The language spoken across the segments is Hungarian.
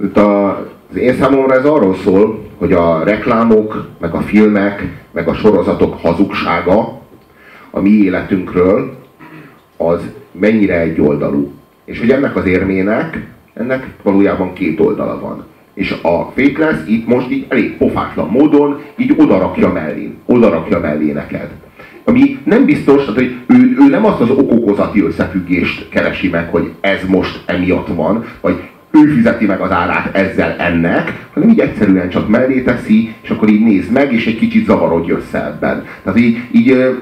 Itt a, az én számomra ez arról szól, hogy a reklámok, meg a filmek, meg a sorozatok hazugsága a mi életünkről az mennyire egyoldalú. És hogy ennek az érmének, ennek valójában két oldala van. És a fake lesz itt most így elég pofátlan módon így odarakja mellé, odarakja mellé neked. Ami nem biztos, tehát, hogy ő, ő nem azt az okokozati összefüggést keresi meg, hogy ez most emiatt van, vagy ő fizeti meg az árát ezzel ennek, hanem így egyszerűen csak mellé teszi, és akkor így nézd meg, és egy kicsit zavarodj össze ebben. Tehát így, így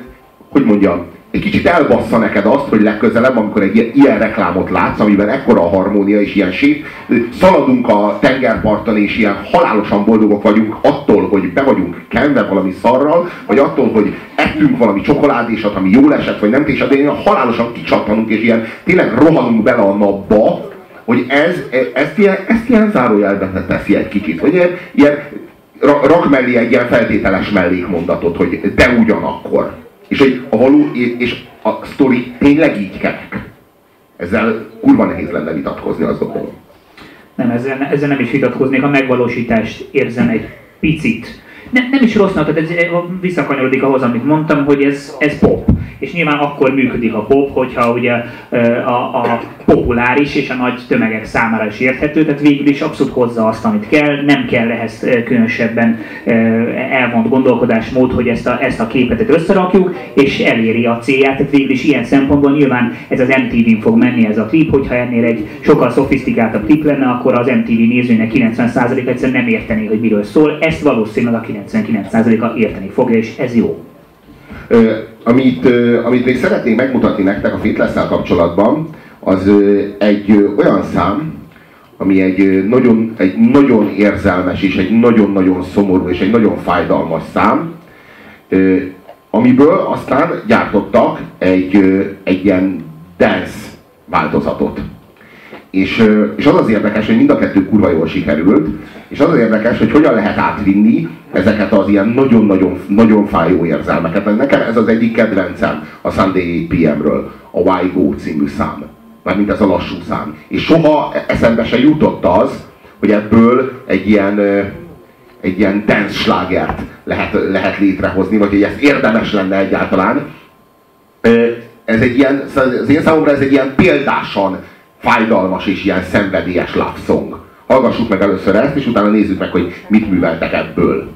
hogy mondjam, egy kicsit elbassza neked azt, hogy legközelebb, amikor egy ilyen, ilyen reklámot látsz, amiben ekkora a harmónia és ilyen sét, szaladunk a tengerparton és ilyen halálosan boldogok vagyunk attól, hogy be vagyunk kenve valami szarral, vagy attól, hogy ettünk valami csokoládésat, ami jól esett, vagy nem és de ilyen halálosan kicsattanunk, és ilyen tényleg rohanunk bele a napba, hogy ez, ezt, ilyen, ezt ilyen zárójelbe teszi egy kicsit, hogy ilyen, ilyen rak mellé egy ilyen feltételes mellékmondatot, hogy de ugyanakkor. És hogy a való, és a sztori tényleg így kerek. Ezzel kurva nehéz lenne vitatkozni, azt gondolom. Nem, ezzel, ezzel nem is vitatkoznék, a megvalósítást érzem egy picit. Ne, nem is rossznak, tehát ez visszakanyarodik ahhoz, amit mondtam, hogy ez, ez pop és nyilván akkor működik a pop, hogyha ugye a, a populáris és a nagy tömegek számára is érthető, tehát végül is abszolút hozza azt, amit kell, nem kell ehhez különösebben elvont gondolkodásmód, hogy ezt a, ezt a képet összerakjuk, és eléri a célját, tehát végül is ilyen szempontból nyilván ez az MTV-n fog menni ez a klip, hogyha ennél egy sokkal szofisztikáltabb klip lenne, akkor az MTV nézőnek 90% egyszerűen nem értené, hogy miről szól, ezt valószínűleg a 99%-a érteni fogja, és ez jó. Amit, amit még szeretnék megmutatni nektek a fitness kapcsolatban, az egy olyan szám, ami egy nagyon, egy nagyon érzelmes és egy nagyon-nagyon szomorú és egy nagyon fájdalmas szám, amiből aztán gyártottak egy, egy ilyen dance változatot. És, és az az érdekes, hogy mind a kettő kurva jól sikerült, és az érdekes, hogy hogyan lehet átvinni ezeket az ilyen nagyon-nagyon nagyon fájó érzelmeket. Nekem ez az egyik kedvencem a Sunday PM-ről, a Why Go című szám. Mármint ez a lassú szám. És soha eszembe se jutott az, hogy ebből egy ilyen, egy ilyen dance slágert lehet, lehet létrehozni, vagy hogy ez érdemes lenne egyáltalán. Ez egy ilyen, az én számomra ez egy ilyen példásan fájdalmas és ilyen szenvedélyes love song. Hallgassuk meg először ezt, és utána nézzük meg, hogy mit műveltek ebből.